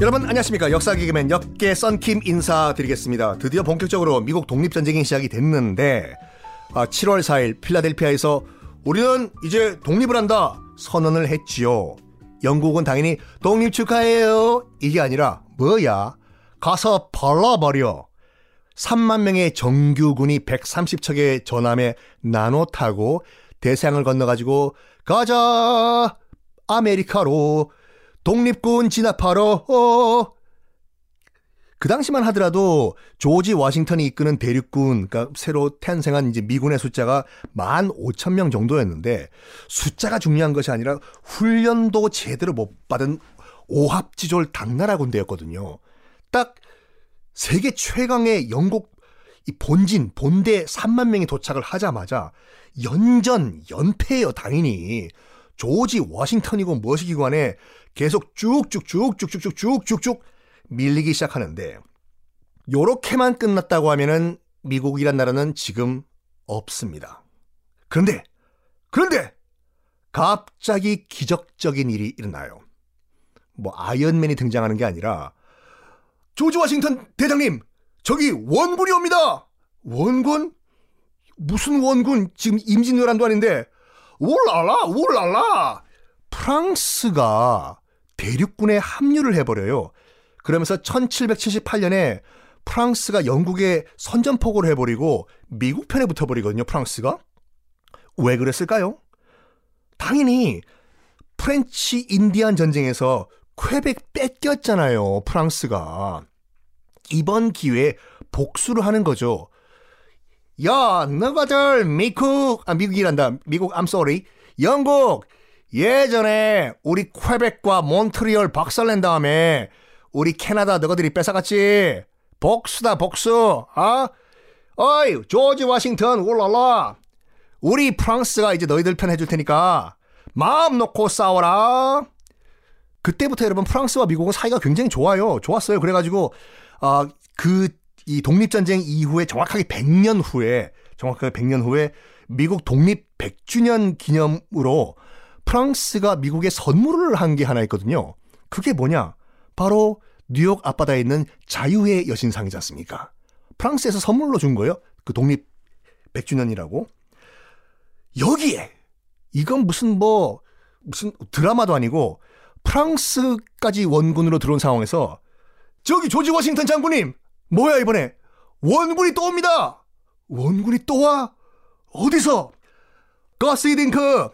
여러분 안녕하십니까 역사 개그맨 역계 썬킴 인사드리겠습니다. 드디어 본격적으로 미국 독립전쟁이 시작이 됐는데 7월 아, 4일 필라델피아에서 우리는 이제 독립을 한다 선언을 했지요. 영국은 당연히 독립 축하해요 이게 아니라 뭐야 가서 벌러버려 3만 명의 정규군이 130척의 전함에 나눠 타고 대서양을 건너가지고 가자 아메리카로 독립군 진압하러 어. 그 당시만 하더라도 조지 워싱턴이 이끄는 대륙군, 그러니까 새로 탄생한 이제 미군의 숫자가 만 오천 명 정도였는데 숫자가 중요한 것이 아니라 훈련도 제대로 못 받은 오합지졸 당나라 군대였거든요. 딱 세계 최강의 영국 이 본진 본대 3만 명이 도착을 하자마자 연전 연패예요 당연히 조지 워싱턴이고 간에 계속 쭉쭉쭉쭉쭉쭉쭉쭉쭉 밀리기 시작하는데 요렇게만 끝났다고 하면은 미국이란 나라는 지금 없습니다. 그런데 그런데 갑자기 기적적인 일이 일어나요. 뭐 아이언맨이 등장하는 게 아니라 조지 워싱턴 대장님 저기 원군이 옵니다. 원군? 무슨 원군? 지금 임진왜란도 아닌데 울랄라 울랄라 프랑스가 대륙군에 합류를 해버려요. 그러면서 1778년에 프랑스가 영국에 선전포고를 해버리고 미국 편에 붙어버리거든요, 프랑스가. 왜 그랬을까요? 당연히 French Indian 전쟁에서 퀘벡 뺏겼잖아요, 프랑스가. 이번 기회에 복수를 하는 거죠. 야, 너가들 미국, 아, 미국이란다. 미국, I'm sorry. 영국, 예전에 우리 퀘벡과 몬트리올 박살낸 다음에 우리 캐나다 너희들이 뺏어갔지. 복수다 복수. 아? 어이 조지 워싱턴 울랄라. 우리 프랑스가 이제 너희들 편 해줄 테니까 마음 놓고 싸워라. 그때부터 여러분 프랑스와 미국은 사이가 굉장히 좋아요. 좋았어요. 그래가지고 아, 그 이 독립전쟁 이후에 정확하게 100년 후에 정확하게 100년 후에 미국 독립 100주년 기념으로 프랑스가 미국에 선물을 한 게 하나 있거든요. 그게 뭐냐? 바로 뉴욕 앞바다에 있는 자유의 여신상이지 않습니까? 프랑스에서 선물로 준 거예요. 그 독립 100주년이라고. 여기에 이건 무슨 뭐 무슨 드라마도 아니고 프랑스까지 원군으로 들어온 상황에서 저기 조지 워싱턴 장군님 뭐야 이번에 원군이 또 옵니다. 원군이 또 와? 어디서? 가스이딩크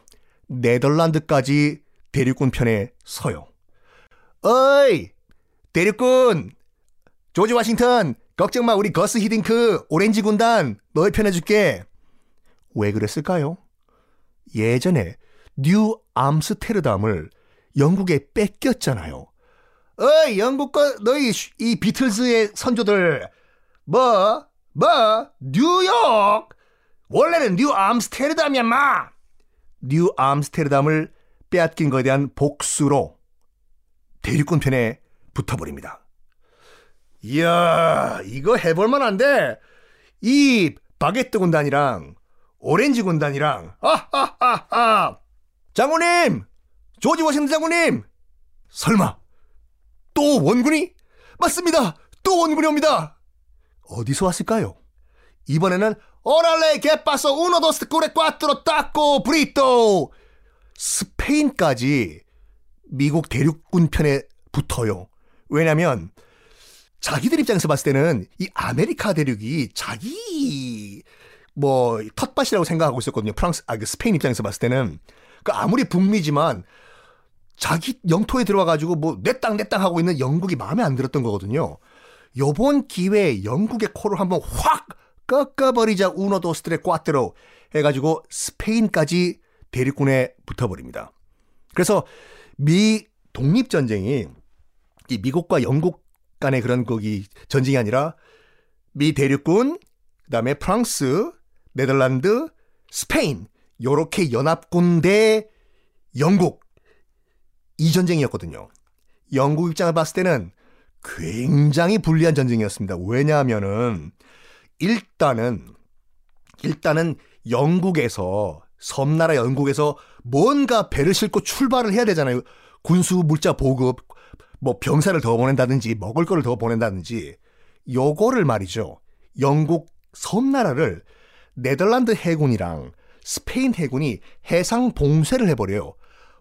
네덜란드까지 대륙군 편에 서요. 어이! 대륙군! 조지 워싱턴! 걱정 마, 우리 거스 히딩크, 오렌지 군단, 너의 편 해 줄게. 왜 그랬을까요? 예전에 뉴 암스테르담을 영국에 뺏겼잖아요. 어이, 영국과 너희 이 비틀즈의 선조들, 뭐, 뭐, 뉴욕! 원래는 뉴 암스테르담이야, 마! 뉴 암스테르담을 빼앗긴 것에 대한 복수로 대륙군 편에 붙어버립니다. 이야, 이거 해볼 만 한데, 이 바게트 군단이랑 오렌지 군단이랑, 아하하하! 장군님! 조지 워싱턴 장군님! 설마, 또 원군이? 맞습니다! 또 원군이 옵니다! 어디서 왔을까요? 이번에는 오랄레 게빠서 우노도스 꾸레 꽈뚜로 따꼬 브리또 스페인까지 미국 대륙군 편에 붙어요. 왜냐면 자기들 입장에서 봤을 때는 이 아메리카 대륙이 자기 뭐 텃밭이라고 생각하고 있었거든요. 프랑스 아 그 스페인 입장에서 봤을 때는 그 아무리 북미지만 자기 영토에 들어와 가지고 뭐 내 땅 내 땅 하고 있는 영국이 마음에 안 들었던 거거든요. 요번 기회에 영국의 코를 한번 확 꺾어버리자 uno dos tres cuatro 해가지고 스페인까지 대륙군에 붙어버립니다. 그래서 미 독립전쟁이 이 미국과 영국 간의 그런 거기 전쟁이 아니라 미 대륙군, 그 다음에 프랑스, 네덜란드, 스페인, 요렇게 연합군 대 영국 이 전쟁이었거든요. 영국 입장을 봤을 때는 굉장히 불리한 전쟁이었습니다. 왜냐하면은 일단은 일단은 영국에서 섬나라 영국에서 뭔가 배를 싣고 출발을 해야 되잖아요. 군수 물자 보급, 뭐 병사를 더 보낸다든지 먹을 거를 더 보낸다든지 요거를 말이죠. 영국 섬나라를 네덜란드 해군이랑 스페인 해군이 해상 봉쇄를 해버려요.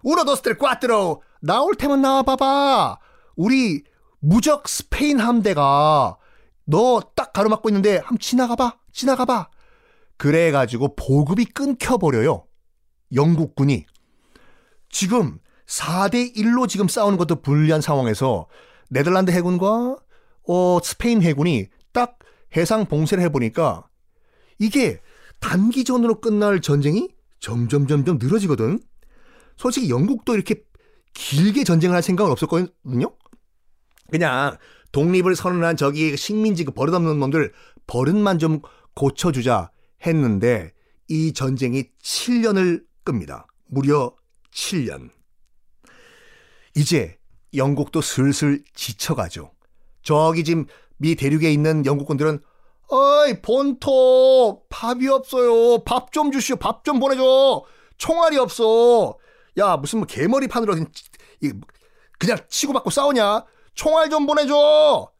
우노도스텔 꽈트로 나올 테면 나와봐봐. 우리 무적 스페인 함대가 너 딱 가로막고 있는데 한번 지나가봐. 지나가봐. 그래가지고 보급이 끊겨버려요. 영국군이. 지금 4대1로 지금 싸우는 것도 불리한 상황에서 네덜란드 해군과 어, 스페인 해군이 딱 해상 봉쇄를 해보니까 이게 단기전으로 끝날 전쟁이 점점 점점 늘어지거든. 솔직히 영국도 이렇게 길게 전쟁을 할 생각은 없었거든요. 그냥 독립을 선언한 저기 식민지 그 버릇없는 놈들 버릇만 좀 고쳐주자 했는데 이 전쟁이 7년을 끕니다. 무려 7년. 이제 영국도 슬슬 지쳐가죠. 저기 지금 미 대륙에 있는 영국군들은 어이 본토 밥이 없어요. 밥 좀 주시오. 밥 좀 보내줘. 총알이 없어. 야 무슨 뭐 개머리 판으로 그냥 치고받고 싸우냐? 총알 좀 보내줘.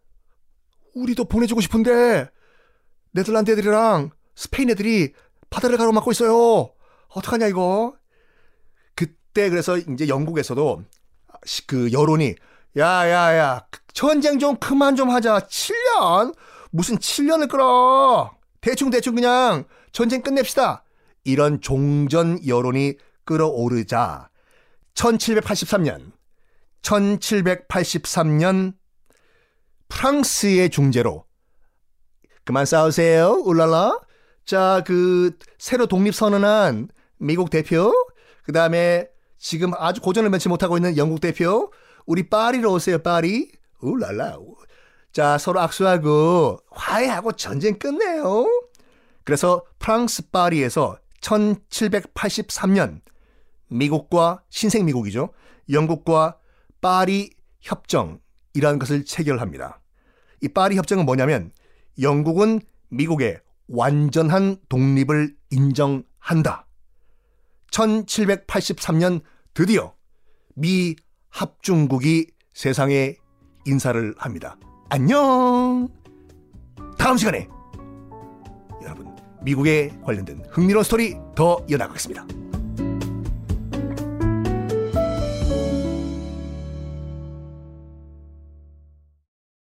우리도 보내주고 싶은데 네덜란드 애들이랑 스페인 애들이 바다를 가로막고 있어요. 어떡하냐 이거. 그때 그래서 이제 영국에서도 그 여론이 야야야 전쟁 좀 그만 좀 하자. 7년 무슨 7년을 끌어. 대충 대충 그냥 전쟁 끝냅시다. 이런 종전 여론이 끌어오르자 1783년 1783년 프랑스의 중재로 그만 싸우세요. 울랄라. 자, 그 새로 독립 선언한 미국 대표, 그다음에 지금 아주 고전을 면치 못하고 있는 영국 대표, 우리 파리로 오세요. 파리. 울랄라. 자, 서로 악수하고 화해하고 전쟁 끝내요. 그래서 프랑스 파리에서 1783년 미국과 신생 미국이죠. 영국과 파리 협정이라는 것을 체결합니다. 이 파리 협정은 뭐냐면 영국은 미국의 완전한 독립을 인정한다. 1783년 드디어 미 합중국이 세상에 인사를 합니다. 안녕! 다음 시간에 여러분, 미국에 관련된 흥미로운 스토리 더 이어나가겠습니다.